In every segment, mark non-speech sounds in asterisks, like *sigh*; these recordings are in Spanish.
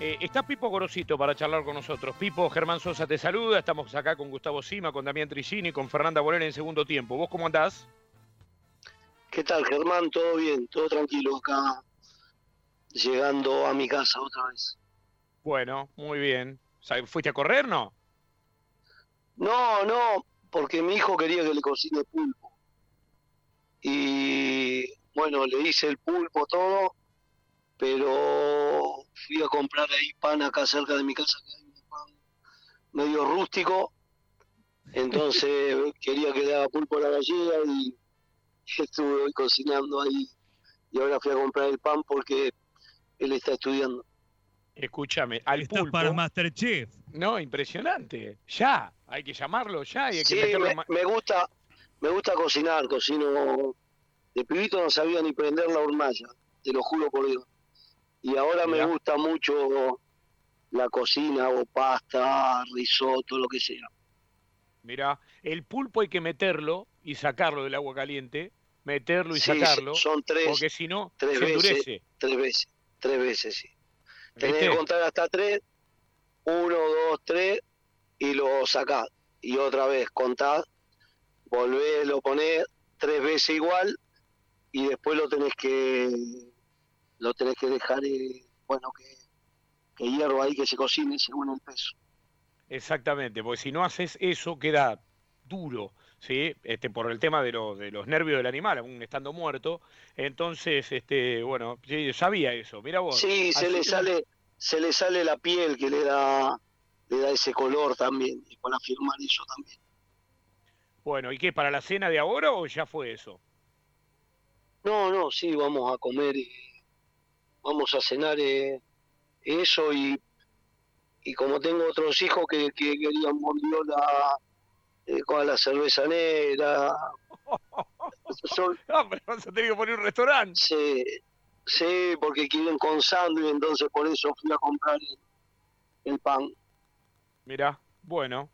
Eh, está Pipo Gorosito para charlar con nosotros. Pipo, Germán Sosa te saluda. Estamos acá con Gustavo Sima, con Damián Tricini, con Fernanda Bolera en segundo tiempo. ¿Vos cómo andás? ¿Qué tal, Germán? ¿Todo bien? ¿Todo tranquilo acá? Llegando a mi casa otra vez. Bueno, muy bien. ¿Fuiste a correr, no? No, no, porque mi hijo quería que le cocine pulpo. Y bueno, le hice el pulpo todo pero fui a comprar ahí pan acá cerca de mi casa, que hay un pan medio rústico, entonces *laughs* quería que le haga pulpo a la gallega y *laughs* estuve cocinando ahí y ahora fui a comprar el pan porque él está estudiando. Escúchame, al Esto es para Masterchef. No, impresionante. Ya, hay que llamarlo ya y hay sí, que meterlo me, me gusta, me gusta cocinar, cocino. De pibito no sabía ni prender la hornalla, te lo juro por Dios y ahora me gusta mucho la cocina o pasta, risotto, lo que sea. Mira, el pulpo hay que meterlo y sacarlo del agua caliente, meterlo y sacarlo, son tres, porque si no se veces, endurece. Tres veces, tres veces, sí. Tenés que contar hasta tres, uno, dos, tres, y lo sacás. Y otra vez contás, volvés, lo ponés tres veces igual, y después lo tenés que lo tenés que dejar, eh, bueno, que, que ahí, que se cocine según el peso. Exactamente, porque si no haces eso queda duro, ¿sí? Este, por el tema de, de los nervios del animal, aún estando muerto. Entonces, este, bueno, yo sabía eso, mira vos. Sí, se le sale, se le sale la piel que le da, le da ese color también, y para firmar eso también. Bueno, ¿y qué, para la cena de ahora o ya fue eso? No, no, sí, vamos a comer y vamos a cenar eh, eso y, y como tengo otros hijos que, querían bondiola eh, con la cerveza negra. *laughs* no, pero vas a tener que poner un restaurante. Sí, sí, porque quieren con sándwich, entonces por eso fui a comprar el, pan. Mira, bueno,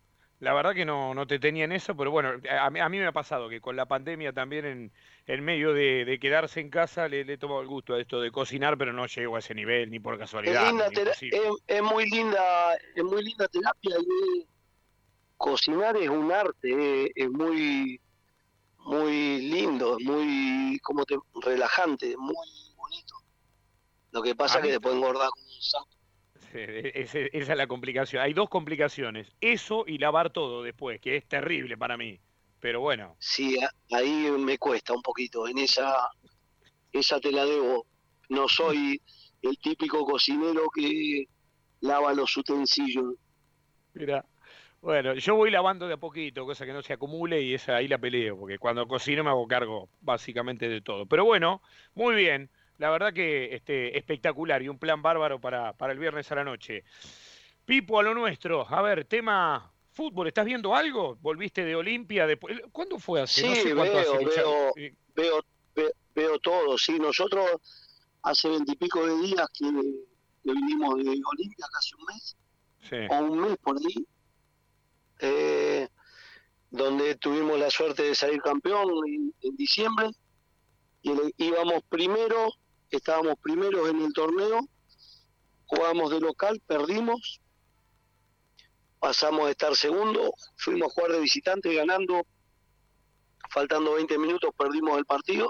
la verdad que no, no te tenía en eso, pero bueno, a mí, a mí me ha pasado que con la pandemia también en, en medio de, quedarse en casa le, he tomado el gusto a esto de cocinar, pero no llego a ese nivel ni por casualidad. Es, muy linda, es muy linda terapia y cocinar es un arte, es, muy muy lindo, muy como te, relajante, muy bonito. Lo que pasa es que después engordar como un sapo. Esa es la complicación. Hay dos complicaciones, eso y lavar todo después, que es terrible para mí pero bueno. Sí, ahí me cuesta un poquito, en esa, esa te la debo. No soy el típico cocinero que lava los utensilios. Mira, bueno, yo voy lavando de a poquito, cosa que no se acumule y esa ahí la peleo, porque cuando cocino me hago cargo básicamente de todo. Pero bueno, muy bien, la verdad que este, espectacular y un plan bárbaro para, para el viernes a la noche. Pipo, a lo nuestro. A ver, tema fútbol, ¿estás viendo algo? ¿Volviste de Olimpia? Después... ¿Cuándo fue así? Sí, veo, veo, veo, todo. Sí, nosotros hace veintipico de días que, vinimos de Olimpia, casi un mes, o un mes por ahí, eh, donde tuvimos la suerte de salir campeón en, diciembre, y íbamos primero, estábamos primeros en el torneo, jugamos de local, perdimos, pasamos a estar segundo, fuimos a jugar de visitante ganando, faltando 20 minutos perdimos el partido,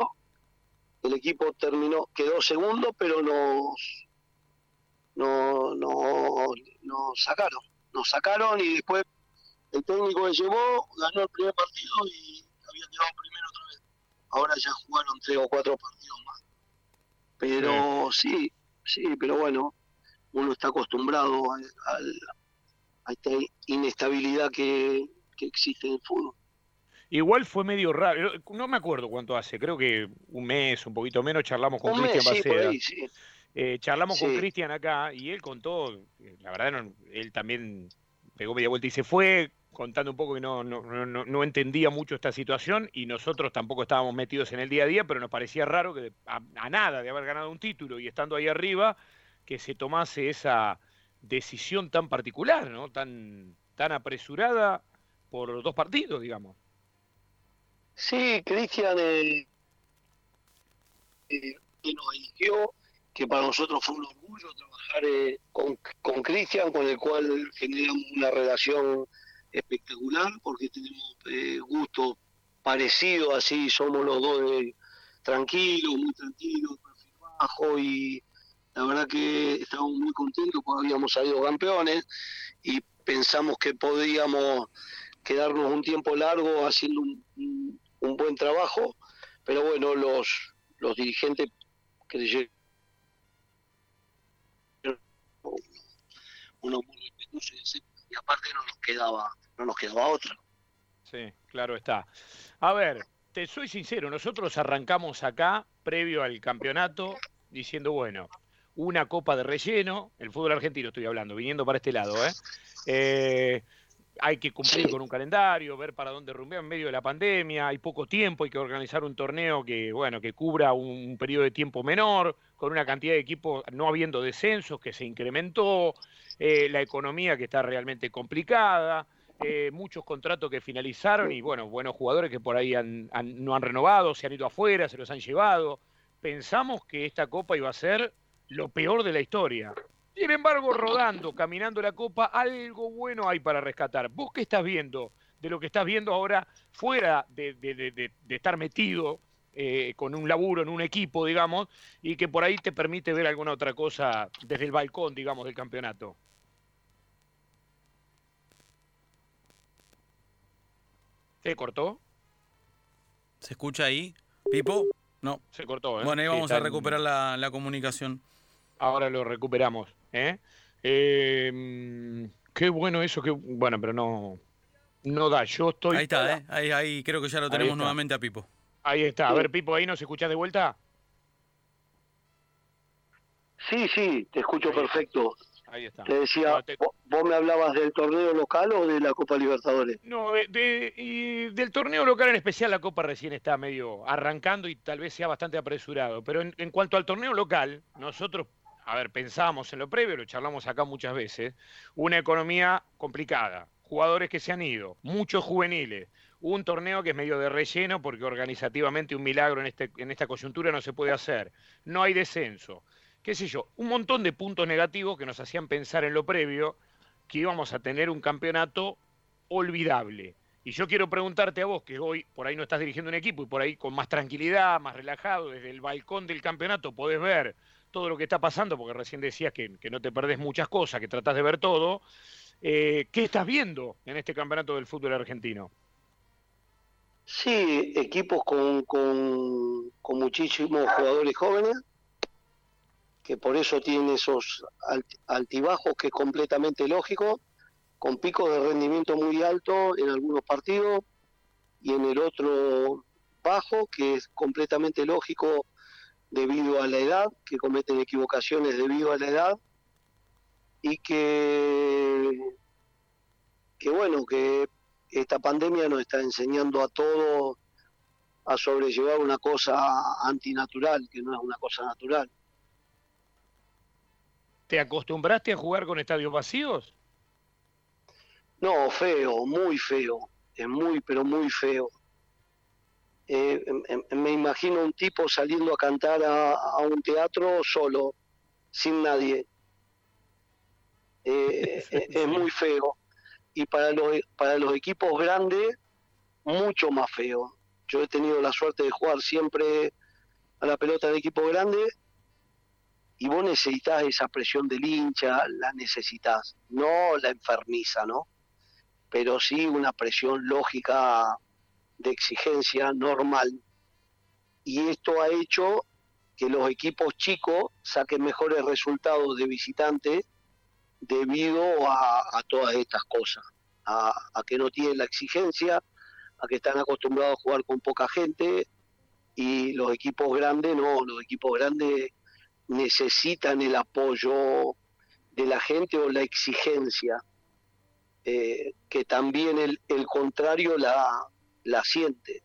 el equipo terminó, quedó segundo, pero nos, no, no, nos sacaron, nos sacaron y después el técnico que llevó ganó el primer partido y había quedado primero otra vez. Ahora ya jugaron tres o cuatro partidos más. Pero sí, sí, pero bueno, uno está acostumbrado al a esta inestabilidad que, existe en el fútbol. Igual fue medio raro, no me acuerdo cuánto hace, creo que un mes, un poquito menos, charlamos con Cristian sí, eh, charlamos con Cristian acá y él contó, la verdad él también pegó media vuelta y se fue contando un poco que no, no, no, no, entendía mucho esta situación y nosotros tampoco estábamos metidos en el día a día, pero nos parecía raro que a nada de haber ganado un título y estando ahí arriba, que se tomase esa decisión tan particular, ¿no? Tan, tan apresurada por dos partidos, digamos. Sí, Cristian eh, eh, nos eligió que para nosotros fue un orgullo trabajar eh, con Cristian, con, el cual generamos una relación espectacular, porque tenemos eh, gustos parecidos, así somos los dos tranquilos, muy tranquilos, perfil bajo, y la verdad que estamos muy contentos porque habíamos salido campeones y pensamos que podíamos quedarnos un tiempo largo haciendo un, un buen trabajo, pero bueno, los, los dirigentes creyeron uno muy respetuoso y aparte no nos quedaba, no nos quedaba otra. Sí, claro está. A ver, te soy sincero, nosotros arrancamos acá, previo al campeonato, diciendo, bueno, una copa de relleno, el fútbol argentino estoy hablando, viniendo para este lado, ¿eh? eh hay que cumplir con un calendario, ver para dónde rumbea en medio de la pandemia, hay poco tiempo, hay que organizar un torneo que, bueno, que cubra un periodo de tiempo menor, con una cantidad de equipos no habiendo descensos que se incrementó, eh, la economía que está realmente complicada, eh, muchos contratos que finalizaron y bueno, buenos jugadores que por ahí no han renovado, se han ido afuera, se los han llevado. Pensamos que esta copa iba a ser lo peor de la historia. Sin embargo, rodando, caminando la copa, algo bueno hay para rescatar. ¿Vos qué estás viendo de lo que estás viendo ahora fuera de, estar metido eh, con un laburo en un equipo, digamos, y que por ahí te permite ver alguna otra cosa desde el balcón, digamos, del campeonato? ¿Se cortó? ¿Se escucha ahí? ¿Pipo? No. Se cortó, ¿eh? Bueno, ahí vamos a recuperar la comunicación. Ahora lo recuperamos. ¿eh? Em, qué bueno eso, que bueno, pero no, no da. Yo estoy. Ahí está, ¿eh? ahí, ahí creo que ya lo tenemos nuevamente a Pipo. Ahí está. A ver, Pipo, ahí nos escuchás de vuelta. Sí, sí, te escucho perfecto. Ahí está. Te decía, ¿vos me hablabas del torneo local o de la Copa Libertadores? No, y del torneo local en especial, la Copa recién está medio arrancando y tal vez sea bastante apresurado. Pero en cuanto al torneo local, nosotros a ver, pensamos en lo previo, lo charlamos acá muchas veces, una economía complicada, jugadores que se han ido, muchos juveniles, un torneo que es medio de relleno porque organizativamente un milagro en, este, en esta coyuntura no se puede hacer, no hay descenso, qué sé yo, un montón de puntos negativos que nos hacían pensar en lo previo que íbamos a tener un campeonato olvidable. Y yo quiero preguntarte a vos, que hoy por ahí no estás dirigiendo un equipo y por ahí con más tranquilidad, más relajado, desde el balcón del campeonato podés ver todo lo que está pasando, porque recién decías que, no te perdés muchas cosas, que tratás de ver todo. Eh, ¿Qué estás viendo en este campeonato del fútbol argentino? Sí, equipos con, con, muchísimos jugadores jóvenes, que por eso tienen esos altibajos que es completamente lógico, con picos de rendimiento muy alto en algunos partidos y en el otro bajo, que es completamente lógico debido a la edad, que cometen equivocaciones debido a la edad y que, que bueno, que esta pandemia nos está enseñando a todos a sobrellevar una cosa antinatural, que no es una cosa natural. ¿Te acostumbraste a jugar con estadios vacíos? No, feo, muy feo, es muy, pero muy feo. Eh, em, em, me imagino un tipo saliendo a cantar a, un teatro solo, sin nadie. Eh, eh, es muy feo. Y para los, para los equipos grandes, mucho más feo. Yo he tenido la suerte de jugar siempre a la pelota de equipo grande y vos necesitas esa presión del hincha, la necesitas, no la enfermiza, ¿no? Pero sí una presión lógica de exigencia normal. Y esto ha hecho que los equipos chicos saquen mejores resultados de visitantes debido a, todas estas cosas, a, que no tienen la exigencia, a que están acostumbrados a jugar con poca gente y los equipos grandes no, los equipos grandes necesitan el apoyo de la gente o la exigencia, eh, que también el, el contrario la, la siente.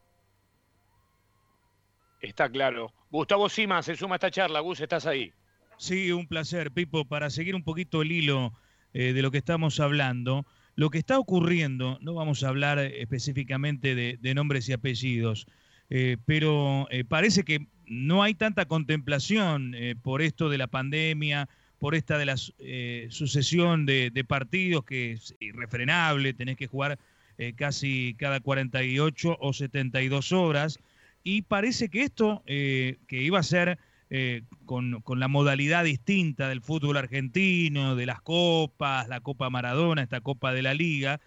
Está claro. Gustavo Sima se suma a esta charla. Gus, estás ahí. Sí, un placer, Pipo. Para seguir un poquito el hilo eh, de lo que estamos hablando, lo que está ocurriendo, no vamos a hablar específicamente de, nombres y apellidos, eh, pero eh, parece que no hay tanta contemplación por esto de la pandemia, por esta de la sucesión de, partidos que es irrefrenable, tenés que jugar casi cada 48 o 72 horas, y parece que esto, que iba a ser eh, con, la modalidad distinta del fútbol argentino, de las copas, la Copa Maradona, esta Copa de la Liga,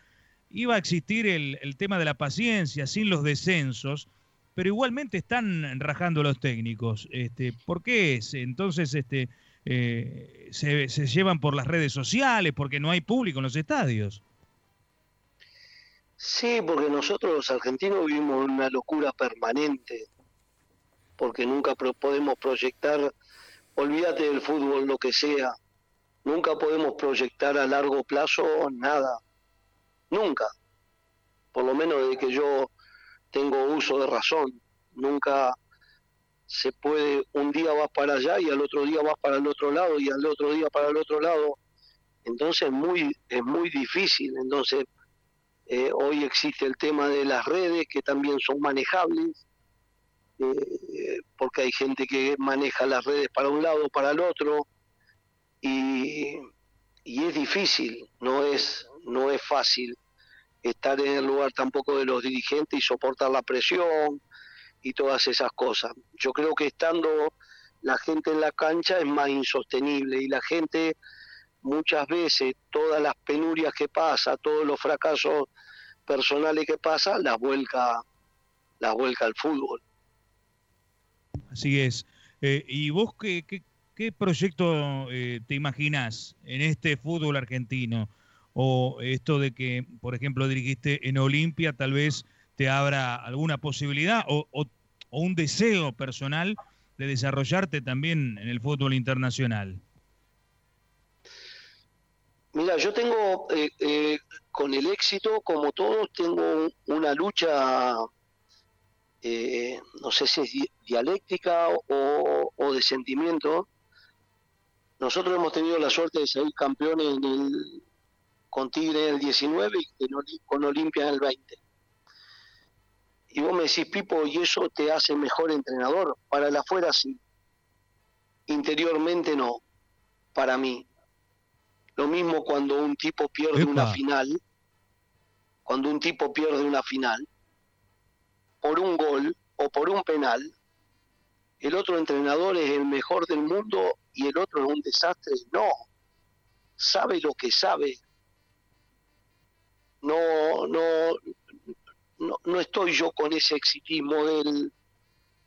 iba a existir el, tema de la paciencia, sin los descensos, pero igualmente están rajando los técnicos. Este, ¿Por qué es? Entonces este, eh, se, se llevan por las redes sociales, porque no hay público en los estadios. Sí, porque nosotros los argentinos vivimos una locura permanente porque nunca podemos proyectar, olvídate del fútbol, lo que sea, nunca podemos proyectar a largo plazo nada, nunca, por lo menos de que yo tengo uso de razón, nunca se puede, un día vas para allá y al otro día vas para el otro lado y al otro día para el otro lado, entonces es muy, es muy difícil, entonces eh, hoy existe el tema de las redes que también son manejables, eh, porque hay gente que maneja las redes para un lado, para el otro, y, es difícil, no es, no es fácil estar en el lugar tampoco de los dirigentes y soportar la presión y todas esas cosas. Yo creo que estando la gente en la cancha es más insostenible y la gente muchas veces todas las penurias que pasa, todos los fracasos personales que pasa, las vuelca, las vuelca al fútbol. Así es. Eh, ¿Y vos qué, qué, proyecto eh, te imaginás en este fútbol argentino? O esto de que, por ejemplo, dirigiste en Olimpia, tal vez te abra alguna posibilidad o, un deseo personal de desarrollarte también en el fútbol internacional. Mira, yo tengo, eh, con el éxito, como todos, tengo una lucha eh, no sé si es dialéctica o, de sentimiento. Nosotros hemos tenido la suerte de salir campeones en el, con Tigre en el 19 y con Olimpia en el 20. Y vos me decís, Pipo, ¿y eso te hace mejor entrenador? Para el afuera sí. Interiormente no, para mí. Lo mismo cuando un tipo pierde una final, cuando un tipo pierde una final, por un gol o por un penal, el otro entrenador es el mejor del mundo y el otro es un desastre. No, sabe lo que sabe. No, no, no, estoy yo con ese exitismo del,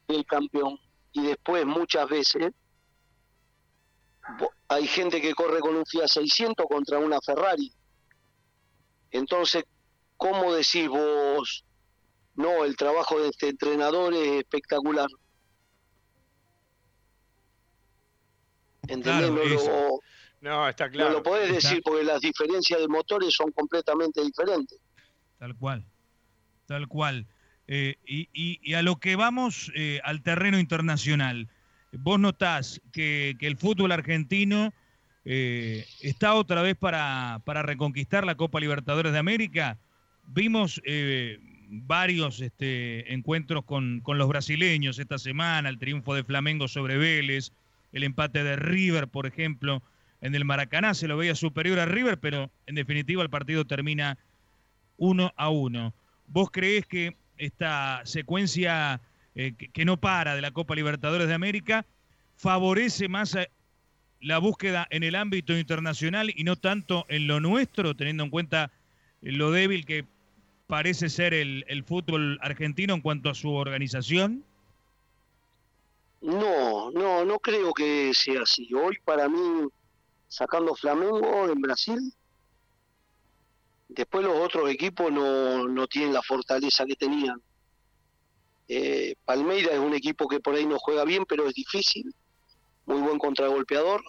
del campeón. Y después muchas veces hay gente que corre con un Fiat 600 contra una Ferrari. Entonces, ¿cómo decís vos, no, el trabajo de este entrenador es espectacular. ¿Entendés? No, está claro. No lo podés decir porque las diferencias de motores son completamente diferentes. Tal cual, tal cual. Eh, y, a lo que vamos eh, al terreno internacional, vos notás que, el fútbol argentino eh, está otra vez para, para reconquistar la Copa Libertadores de América. Vimos varios este, encuentros con, los brasileños esta semana, el triunfo de Flamengo sobre Vélez, el empate de River, por ejemplo, en el Maracaná se lo veía superior a River, pero en definitiva el partido termina uno a uno. ¿Vos creés que esta secuencia eh, que, no para de la Copa Libertadores de América favorece más la búsqueda en el ámbito internacional y no tanto en lo nuestro, teniendo en cuenta lo débil que parece ser el fútbol argentino en cuanto a su organización? No, no, no creo que sea así. Hoy para mí, sacando Flamengo en Brasil, después los otros equipos no, no tienen la fortaleza que tenían. Eh, Palmeira es un equipo que por ahí no juega bien, pero es difícil, muy buen contragolpeador.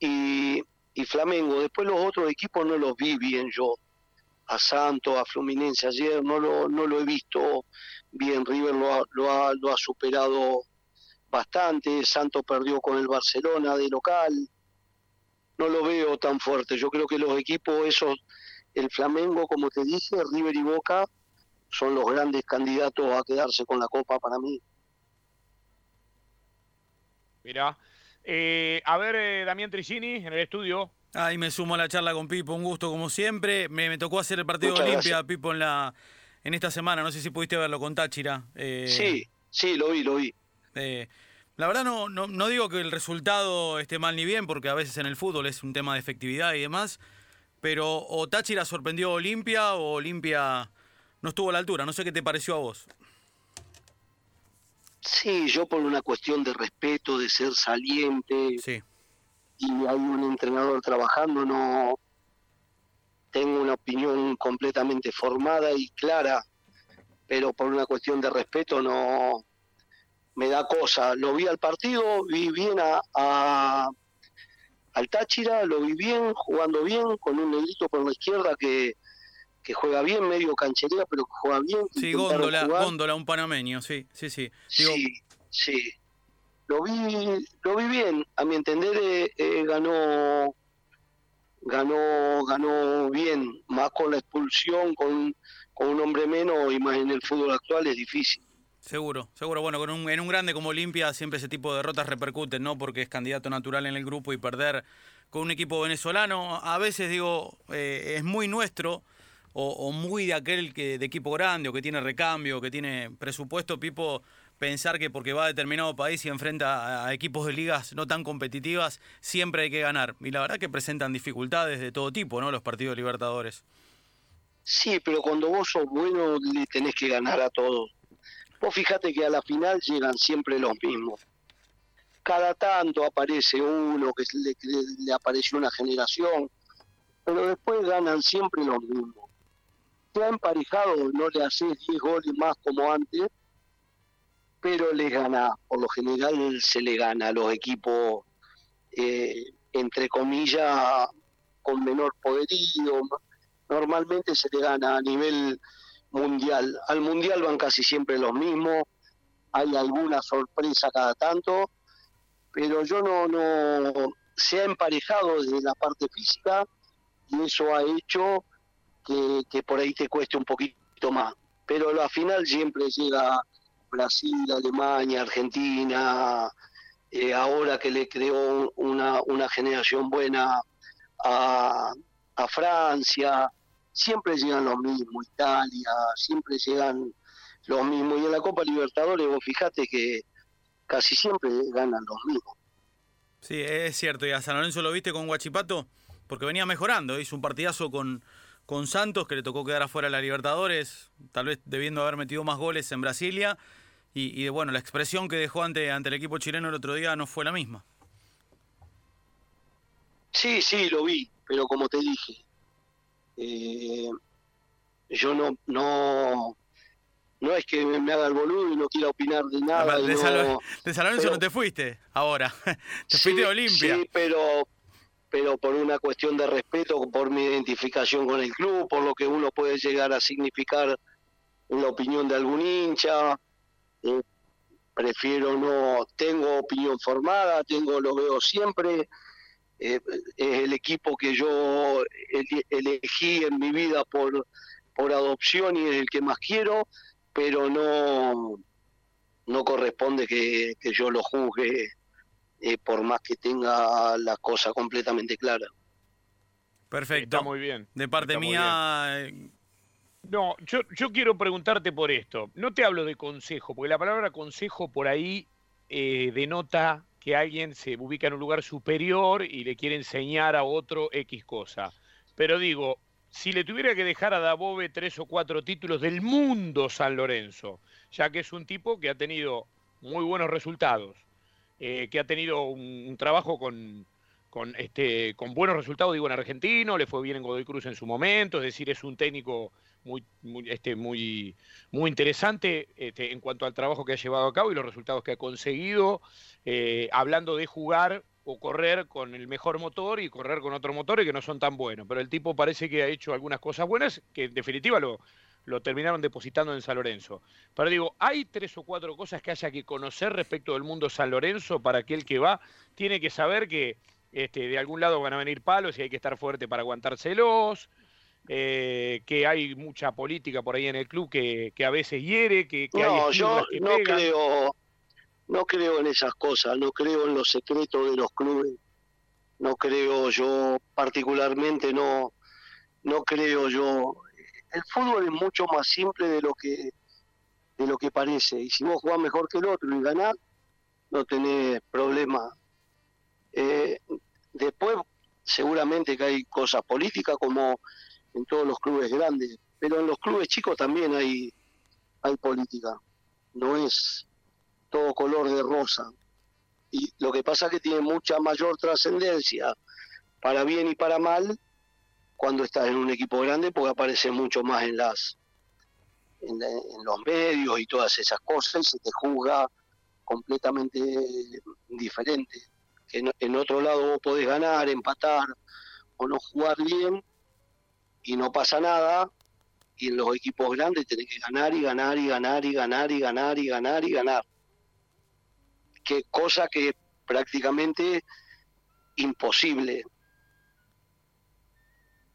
Y, y Flamengo, después los otros equipos no los vi bien yo. A Santos, a Fluminense ayer, no lo, no lo he visto bien, River lo ha, lo ha, lo ha superado bastante, Santos perdió con el Barcelona de local, no lo veo tan fuerte, yo creo que los equipos esos, el Flamengo, como te dije, River y Boca, son los grandes candidatos a quedarse con la Copa para mí. Mirá. Eh, a ver, eh, Damián Tricini, en el estudio. Ahí me sumo a la charla con Pipo, un gusto como siempre. Me, tocó hacer el partido de Olimpia, Pipo, en la en esta semana. No sé si pudiste verlo con Táchira. Eh, sí, sí, lo vi, lo vi. La verdad no, no, no digo que el resultado esté mal ni bien, porque a veces en el fútbol es un tema de efectividad y demás, pero o Táchira sorprendió a Olimpia o Olimpia no estuvo a la altura. No sé qué te pareció a vos. Sí, yo por una cuestión de respeto, de ser saliente, sí. y hay un entrenador trabajando, no tengo una opinión completamente formada y clara, pero por una cuestión de respeto no me da cosa. Lo vi al partido, vi bien a, al Táchira, lo vi bien, jugando bien, con un negrito por la izquierda que, que juega bien, medio canchería, pero que juega bien. Sí, Góndola, Góndola, un panameño, sí, sí, sí. Sí, sí. Lo vi, lo vi bien, a mi entender eh, eh, ganó ganó ganó bien, más con la expulsión, con, con un hombre menos y más en el fútbol actual es difícil. Seguro, seguro. Bueno, con un, en un grande como Olimpia siempre ese tipo de derrotas repercuten, ¿no? Porque es candidato natural en el grupo y perder con un equipo venezolano, a veces digo, eh, es muy nuestro o, muy de aquel que de equipo grande o que tiene recambio, que tiene presupuesto, Pipo, pensar que porque va a determinado país y enfrenta a, equipos de ligas no tan competitivas, siempre hay que ganar. Y la verdad que presentan dificultades de todo tipo, ¿no? Los partidos libertadores. Sí, pero cuando vos sos bueno le tenés que ganar a todos. Vos fíjate que a la final llegan siempre los mismos. Cada tanto aparece uno que le, apareció una generación, pero después ganan siempre los mismos ha emparejado, no le haces 10 goles más como antes, pero le gana, por lo general se le gana a los equipos, eh, entre comillas, con menor poderío, normalmente se le gana a nivel mundial. Al mundial van casi siempre los mismos, hay alguna sorpresa cada tanto, pero yo no, no se ha emparejado desde la parte física y eso ha hecho que, por ahí te cueste un poquito más. Pero la final siempre llega Brasil, Alemania, Argentina, eh, ahora que le creó una, una generación buena a, a Francia, siempre llegan los mismos, Italia, siempre llegan los mismos. Y en la Copa Libertadores, vos fijate que casi siempre ganan los mismos. Sí, es cierto. ¿Y a San Lorenzo lo viste con Guachipato? Porque venía mejorando, hizo un partidazo con, con Santos, que le tocó quedar afuera de la Libertadores, tal vez debiendo haber metido más goles en Brasilia. Y, y bueno, la expresión que dejó ante, ante el equipo chileno el otro día no fue la misma. Sí, sí, lo vi, pero como te dije, eh, yo no, no, no es que me haga el boludo y no quiera opinar de nada. De, no, no te fuiste ahora, *laughs* te fuiste a Olimpia. Sí, pero, pero por una cuestión de respeto, por mi identificación con el club, por lo que uno puede llegar a significar en la opinión de algún hincha. Eh, prefiero no, tengo opinión formada, tengo, lo veo siempre. Eh, es el equipo que yo elegí en mi vida por, por adopción y es el que más quiero, pero no, no corresponde que, que yo lo juzgue eh, por más que tenga la cosa completamente clara. Perfecto. Está muy bien. De parte mía... No, yo, yo quiero preguntarte por esto. No te hablo de consejo, porque la palabra consejo por ahí eh, denota que alguien se ubica en un lugar superior y le quiere enseñar a otro X cosa. Pero digo, si le tuviera que dejar a Dabove tres o cuatro títulos del mundo San Lorenzo, ya que es un tipo que ha tenido muy buenos resultados, eh, que ha tenido un, trabajo con, este, con buenos resultados, digo, en argentino, le fue bien en Godoy Cruz en su momento, es decir, es un técnico muy, muy, este, muy, muy interesante este, en cuanto al trabajo que ha llevado a cabo y los resultados que ha conseguido, eh, hablando de jugar o correr con el mejor motor y correr con otro motor y que no son tan buenos. Pero el tipo parece que ha hecho algunas cosas buenas que en definitiva lo, lo terminaron depositando en San Lorenzo. Pero digo, ¿hay tres o cuatro cosas que haya que conocer respecto del mundo San Lorenzo para aquel que va? Tiene que saber que este, de algún lado van a venir palos y hay que estar fuerte para aguantárselos. Eh, que hay mucha política por ahí en el club que, a veces hiere, que, no, hay yo no creo, no creo en esas cosas, no creo en los secretos de los clubes, no creo yo particularmente, no, no creo yo. El fútbol es mucho más simple de lo que de lo que parece. Y si vos jugás mejor que el otro y ganás, no tenés problema. Eh, después, seguramente que hay cosas políticas como en todos los clubes grandes, pero en los clubes chicos también hay, hay política. No es todo color de rosa. Y lo que pasa es que tiene mucha mayor trascendencia, para bien y para mal, cuando estás en un equipo grande, porque aparece mucho más en las en, los medios y todas esas cosas, y se te juzga completamente diferente. En, en otro lado vos podés ganar, empatar o no jugar bien y no pasa nada, y en los equipos grandes tenés que ganar y ganar y ganar y ganar y ganar y ganar y ganar que cosa que prácticamente imposible.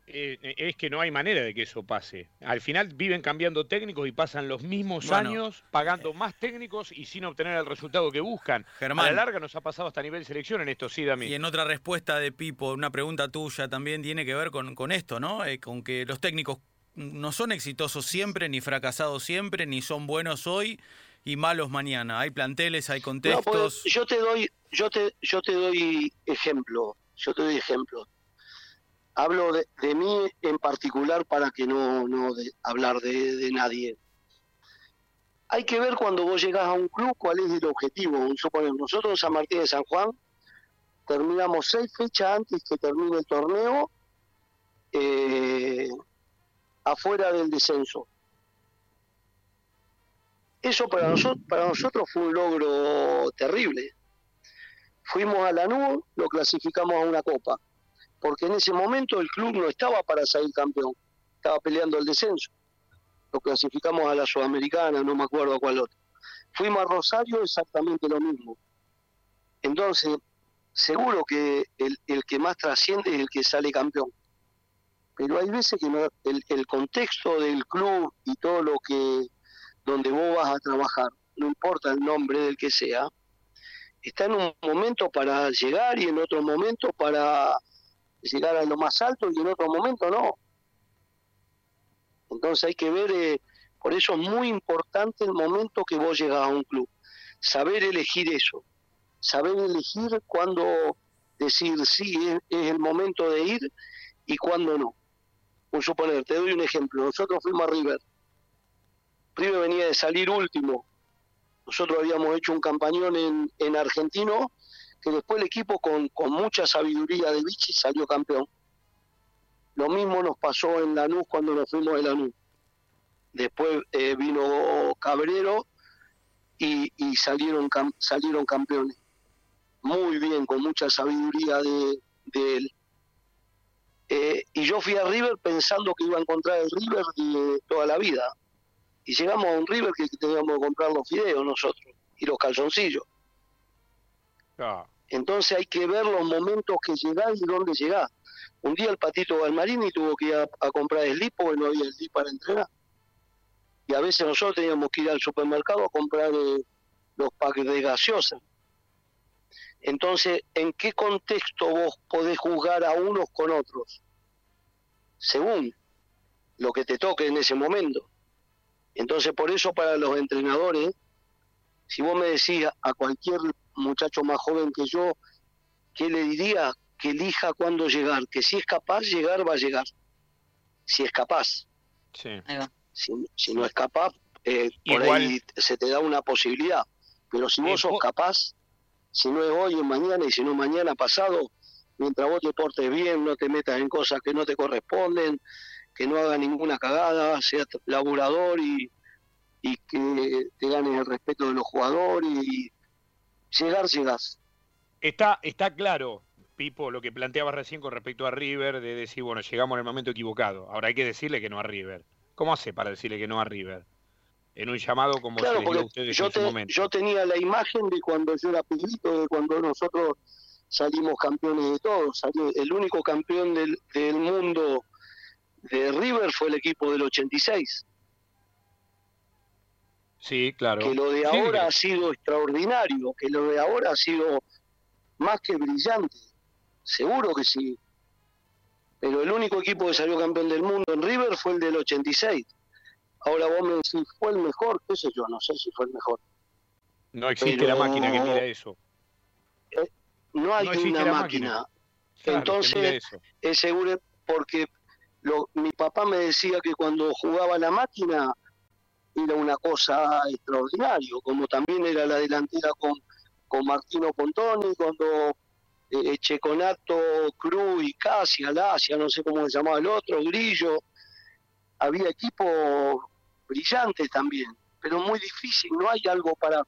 Eh, eh, es que no hay manera de que eso pase. Al final viven cambiando técnicos y pasan los mismos años pagando más técnicos y sin obtener el resultado que buscan. Germán, a la larga nos ha pasado hasta a nivel selección en esto, sí, Dami. Y en otra respuesta de Pipo, una pregunta tuya también tiene que ver con, con esto, ¿no? Eh, con que los técnicos no son exitosos siempre, ni fracasados siempre, ni son buenos hoy y malos mañana. Hay planteles, hay contextos. yo te doy, yo te, yo te doy ejemplo, yo te doy ejemplo. Hablo de, mí en particular para que no, no hablar de, nadie. Hay que ver cuando vos llegás a un club cuál es el objetivo. Suponemos, nosotros en San Martín de San Juan terminamos seis fechas antes que termine el torneo eh, afuera del descenso. Eso para nosotros, para nosotros fue un logro terrible. Fuimos a la nube, lo clasificamos a una copa, porque en ese momento el club no estaba para salir campeón, estaba peleando el descenso. Lo clasificamos a la Sudamericana, no me acuerdo cuál otro. Fuimos a Rosario, exactamente lo mismo. Entonces, seguro que el, el que más trasciende es el que sale campeón. Pero hay veces que el, el contexto del club y todo lo que donde vos vas a trabajar, no importa el nombre del que sea, está en un momento para llegar y en otro momento para llegar a lo más alto y en otro momento no. Entonces hay que ver, eh, por eso es muy importante el momento que vos llegas a un club, saber elegir eso, saber elegir cuándo decir sí es, el momento de ir y cuándo no. Por suponer, te doy un ejemplo, nosotros fuimos a River, River venía de salir último. Nosotros habíamos hecho un campañón en, en Argentino, que después el equipo con, con mucha sabiduría de Vichy salió campeón. Lo mismo nos pasó en Lanús cuando nos fuimos de Lanús. Después eh, vino Cabrero y, y salieron, salieron campeones. Muy bien, con mucha sabiduría de, de él. Eh, y yo fui a River pensando que iba a encontrar el River de toda la vida y llegamos a un River que teníamos que comprar los fideos nosotros y los calzoncillos. Ah. Entonces hay que ver los momentos que llegás y dónde llegás. Un día el patito Galmarini tuvo que ir a, comprar el lipo porque no había el para entrenar. Y a veces nosotros teníamos que ir al supermercado a comprar eh, los paquetes de gaseosa. Entonces, ¿en qué contexto vos podés jugar a unos con otros? Según lo que te toque en ese momento. Entonces, por eso para los entrenadores, si vos me decís a cualquier muchacho más joven que yo, ¿qué le diría? Que elija cuándo llegar, que si es capaz llegar, va a llegar. Si es capaz. Sí. Si, no es capaz, eh, por ahí se te da una posibilidad. Pero si vos sos capaz, si no es hoy, es mañana, y si no es mañana, pasado, mientras vos te portes bien, no te metas en cosas que no te corresponden, que no haga ninguna cagada, sea laburador y, y que te ganes el respeto de los jugadores y llegar, llegas. Está, está claro, Pipo, lo que planteabas recién con respecto a River, de decir, bueno, llegamos en el momento equivocado. Ahora hay que decirle que no a River. ¿Cómo hace para decirle que no a River? En un llamado como claro, se a ustedes yo, yo tenía la imagen de cuando yo era pibito, de cuando nosotros salimos campeones de todos. El único campeón del, del mundo de River fue el equipo del 86. Sí, claro. Que lo de ahora ha sido extraordinario, que lo de ahora ha sido más que brillante. Seguro que sí. Pero el único equipo que salió campeón del mundo en River fue el del 86. Ahora vos me decís, ¿fue el mejor? ¿Qué sé yo? No sé si fue el mejor. No existe la máquina que mira eso. Eh, no hay una máquina. Entonces, es seguro porque lo, mi papá me decía que cuando jugaba la máquina era una cosa extraordinaria, como también era la delantera con, con Martino Pontoni, cuando eh, Checonato, Cruz y Casi, Alasia, no sé cómo se llamaba el otro, Grillo, había equipos brillantes también, pero muy difícil, no hay algo para...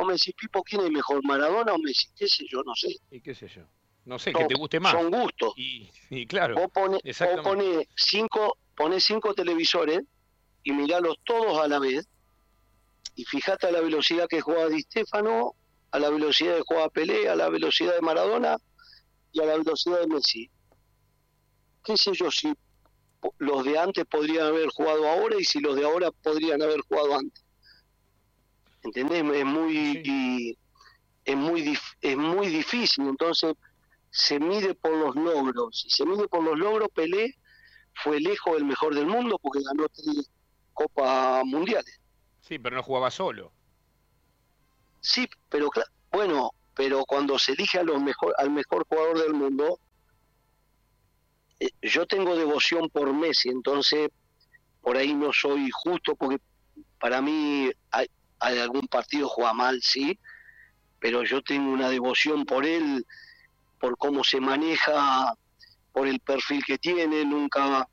O me decís, Pipo, ¿quién es mejor, Maradona o Messi? ¿Qué sé yo? No sé. ¿Y qué sé yo? No sé, que te guste más. Son gustos. Y, claro. Vos pones pone cinco, pone cinco televisores y miralos todos a la vez y fíjate a la velocidad que juega Di Stefano, a la velocidad que juega Pelé, a la velocidad de Maradona y a la velocidad de Messi. ¿Qué sé yo si los de antes podrían haber jugado ahora y si los de ahora podrían haber jugado antes? ¿Entendés? Es muy es muy es muy difícil, entonces se mide por los logros. Si se mide por los logros, Pelé fue lejos del mejor del mundo porque ganó tres Copas Mundiales. Sí, pero no jugaba solo. Sí, pero bueno, pero cuando se elige a los mejor, al mejor jugador del mundo, eh, yo tengo devoción por Messi, entonces por ahí no soy justo porque para mí hay, hay algún partido juega mal, sí, pero yo tengo una devoción por él, por cómo se maneja, por el perfil que tiene, nunca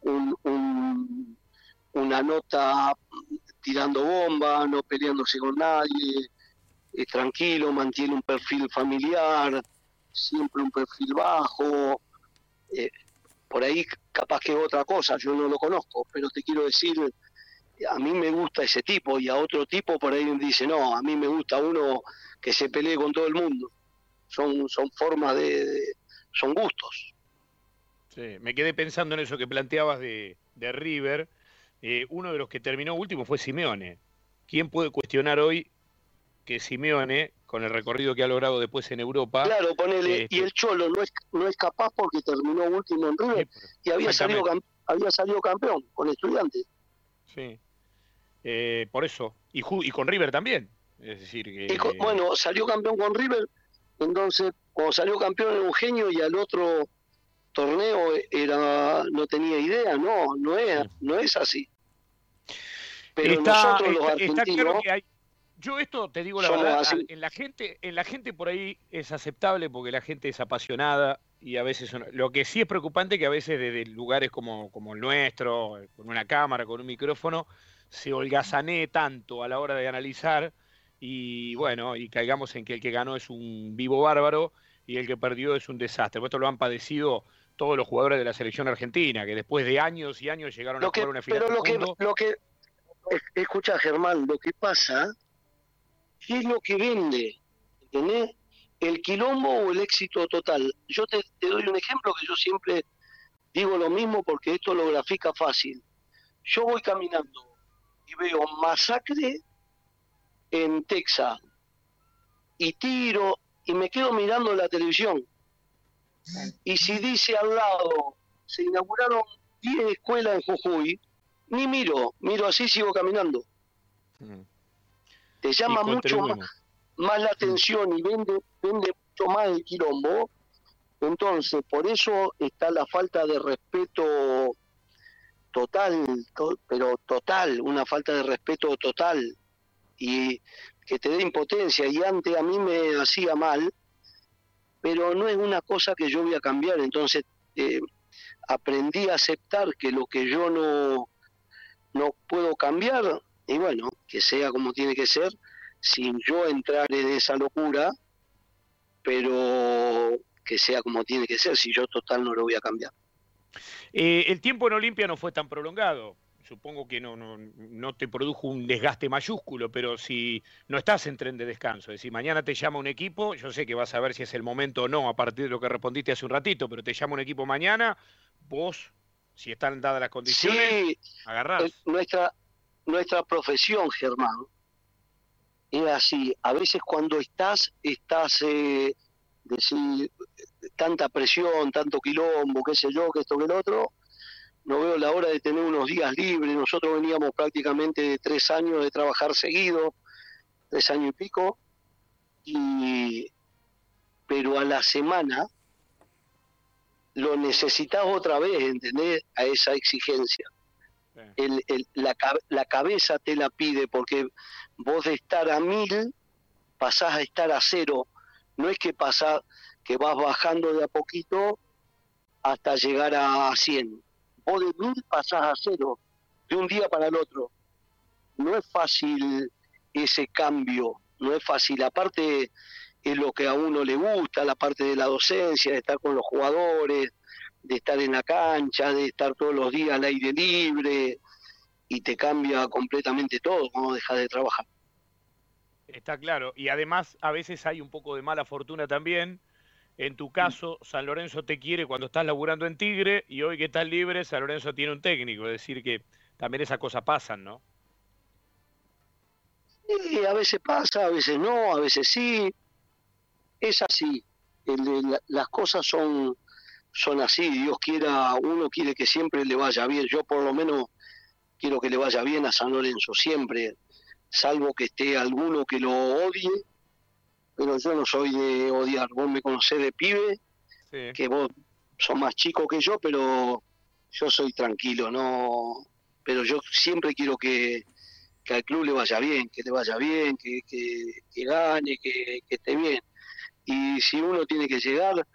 un, una nota tirando bomba, no peleándose con nadie, es tranquilo, mantiene un perfil familiar, siempre un perfil bajo. Eh, por ahí capaz que es otra cosa, yo no lo conozco, pero te quiero decir, a mí me gusta ese tipo y a otro tipo por ahí dice, no, a mí me gusta uno que se pelee con todo el mundo. Son, son formas de, son gustos. Sí, me quedé pensando en eso que planteabas de, de River eh, uno de los que terminó último fue Simeone. ¿Quién puede cuestionar hoy que Simeone, con el recorrido que ha logrado después en Europa... Claro, ponele, y este el Cholo no es, no es capaz porque terminó último en River y había salido, había salido campeón con estudiantes. Sí, eh, por eso. Y, y con River también. Es decir, que... bueno, salió campeón con River, entonces cuando salió campeón era un genio y al otro torneo era no tenía idea, no, no es, no es así. Pero nosotros los argentinos yo esto te digo la verdad, en la gente, en la gente por ahí es aceptable porque la gente es apasionada y a veces lo que sí es preocupante que a veces desde lugares como, como el nuestro, con una cámara, con un micrófono, se holgazanee tanto a la hora de analizar y bueno, y caigamos en que el que ganó es un vivo bárbaro y el que perdió es un desastre. Esto lo han padecido todos los jugadores de la selección argentina, que después de años y años llegaron a jugar una final. Pero lo que, lo que, escucha Germán, lo que pasa, ¿qué es lo que vende? ¿Entendés? ¿El quilombo o el éxito total? Yo te, doy un ejemplo que yo siempre digo lo mismo porque esto lo grafica fácil. Yo voy caminando y veo masacre en Texas y tiro y me quedo mirando la televisión y si dice al lado, se inauguraron 10 escuelas en Jujuy, ni miro, miro así sigo caminando. Mm. Te llama mucho más, la atención y vende, vende mucho más el quilombo. Entonces, por eso está la falta de respeto total, pero total, una falta de respeto total y que te dé impotencia. Y antes a mí me hacía mal pero no es una cosa que yo voy a cambiar, entonces eh, aprendí a aceptar que lo que yo no, no puedo cambiar, y bueno, que sea como tiene que ser, sin yo entrar en esa locura, pero que sea como tiene que ser, si yo total no lo voy a cambiar. Eh, el tiempo en Olimpia no fue tan prolongado supongo que no, no, no, te produjo un desgaste mayúsculo, pero si no estás en tren de descanso, es decir, mañana te llama un equipo, yo sé que vas a ver si es el momento o no a partir de lo que respondiste hace un ratito, pero te llama un equipo mañana, vos, si están dadas las condiciones, sí, Nuestra, nuestra profesión, Germán, es así. A veces cuando estás, estás, eh, decir, tanta presión, tanto quilombo, qué sé yo, que esto, que el otro, la hora de tener unos días libres. Nosotros veníamos prácticamente de tres años de trabajar seguido, tres años y pico, y pero a la semana lo necesitas otra vez, ¿entendés? A esa exigencia. El, el, la, la, cabeza te la pide porque vos de estar a mil pasás a estar a cero. No es que pasás, que vas bajando de a poquito hasta llegar a 100. De mil pasás a cero, de un día para el otro. No es fácil ese cambio, no es fácil. Aparte, es lo que a uno le gusta, la parte de la docencia, de estar con los jugadores, de estar en la cancha, de estar todos los días al aire libre, y te cambia completamente todo cuando dejas de trabajar. Está claro, y además a veces hay un poco de mala fortuna también. En tu caso, San Lorenzo te quiere cuando estás laburando en Tigre y hoy que estás libre, San Lorenzo tiene un técnico, es decir, que también esas cosas pasan, ¿no? Sí, a veces pasa, a veces no, a veces sí es así. las cosas son, son así. Dios quiera, uno quiere que siempre le vaya bien. Yo por lo menos quiero que le vaya bien a San Lorenzo, siempre, salvo que esté alguno que lo odie, pero yo no soy de odiar. Vos me conocés de pibe, que vos sos más chico que yo, pero yo soy tranquilo, no. Pero yo siempre quiero que, que al club le vaya bien, que le vaya bien, que, que, gane, que esté bien y si uno tiene que llegar,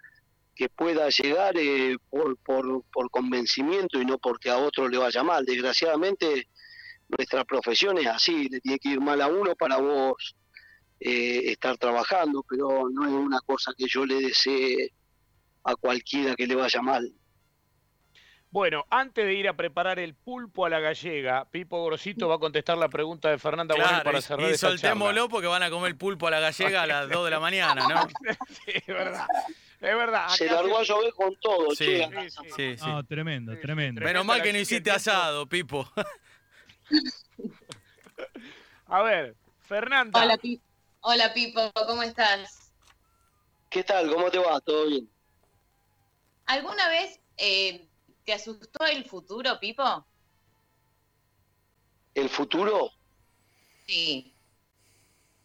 que pueda llegar eh, por, por, por convencimiento y no porque a otro le vaya mal. Desgraciadamente, nuestra profesión es así, le tiene que ir mal a uno para vos eh, estar trabajando, pero no es una cosa que yo le desee a cualquiera que le vaya mal. Bueno, antes de ir a preparar el pulpo a la gallega, Pipo Grosito va a contestar la pregunta de Fernanda claro, para cerrar y, soltémoslo porque van a comer el pulpo a la gallega a las 2 de la mañana, ¿no? *laughs* sí, es verdad. Es verdad. Se largó a llover con todo, sí, sí, sí, tremendo, tremendo. Menos mal que no hiciste asado, Pipo. *laughs* a ver, Fernanda. Hola, Pipo. Hola, Pipo, ¿cómo estás? ¿Qué tal? ¿Cómo te va? ¿Todo bien? ¿Alguna vez eh, ¿Te asustó el futuro, Pipo? ¿El futuro? Sí.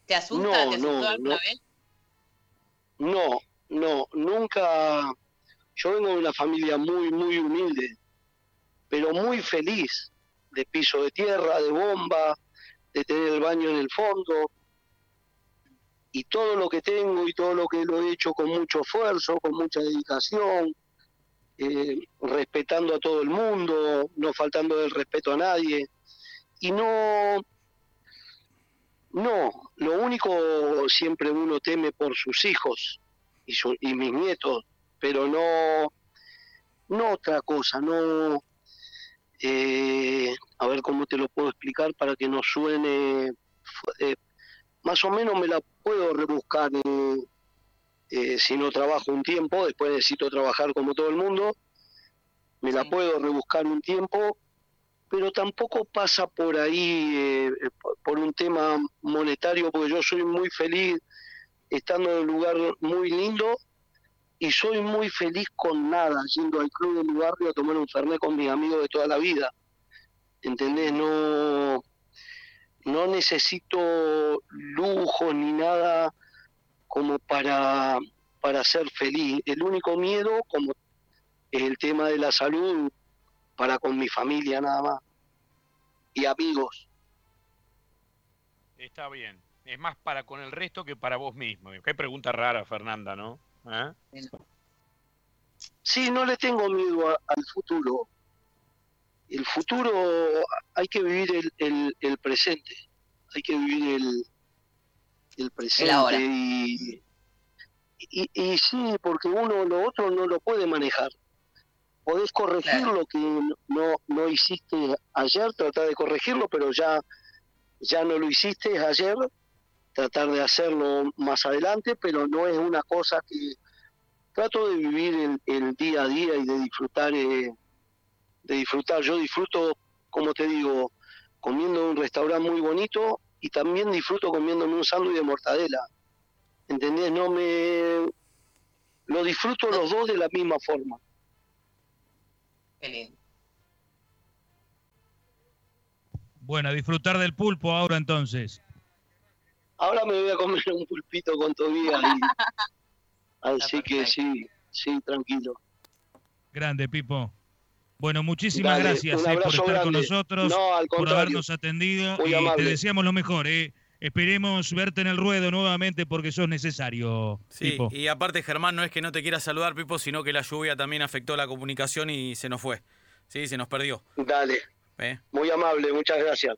¿Te asusta? ¿Te asustó alguna vez? No, no, nunca. Yo vengo de una familia muy, muy humilde, pero muy feliz, de piso de tierra, de bomba, de tener el baño en el fondo. Y todo lo que tengo y todo lo que lo he hecho con mucho esfuerzo, con mucha dedicación, eh, respetando a todo el mundo, no faltando el respeto a nadie. Y no, no, lo único siempre uno teme por sus hijos y, mis nietos, pero no, no otra cosa, no, eh, a ver cómo te lo puedo explicar para que no suene, más o menos me la puedo rebuscar. Eh, si no trabajo un tiempo, después necesito trabajar como todo el mundo, me la puedo rebuscar un tiempo, pero tampoco pasa por ahí, eh, por un tema monetario, porque yo soy muy feliz estando en un lugar muy lindo y soy muy feliz con nada, yendo al club de mi barrio a tomar un fernet con mis amigos de toda la vida. ¿Entendés? No, no necesito lujos ni nada como para, para ser feliz. El único miedo, como es el tema de la salud, para con mi familia nada más y amigos. Está bien. Es más para con el resto que para vos mismo. Qué pregunta rara, Fernanda, ¿no? ¿Eh? Sí, no le tengo miedo al futuro. El futuro hay que vivir el, el, el presente. Hay que vivir el, el presente y, y, sí, porque uno lo otro no lo puede manejar. Podés corregir lo que no, no hiciste ayer, tratar de corregirlo, pero ya, ya no lo hiciste ayer, tratar de hacerlo más adelante, pero no es una cosa que trato de vivir el, día a día y de disfrutar, eh, de disfrutar. Yo disfruto, como te digo, comiendo en un restaurante muy bonito, y también disfruto comiéndome un sándwich de mortadela. ¿Entendés? No me... Lo disfruto los dos de la misma forma. Qué lindo. Bueno, disfrutar del pulpo ahora entonces. Ahora me voy a comer un pulpito con todavía. *laughs* Así que sí, sí, tranquilo. Grande, Pipo. Bueno, muchísimas gracias eh, por estar con nosotros, por habernos atendido y te deseamos lo mejor. Eh. Esperemos verte en el ruedo nuevamente porque sos necesario. Sí, y aparte Germán no es que no te quiera saludar, Pipo, sino que la lluvia también afectó la comunicación y se nos fue. Sí, se nos perdió. Dale. ¿Eh? Muy amable, muchas gracias.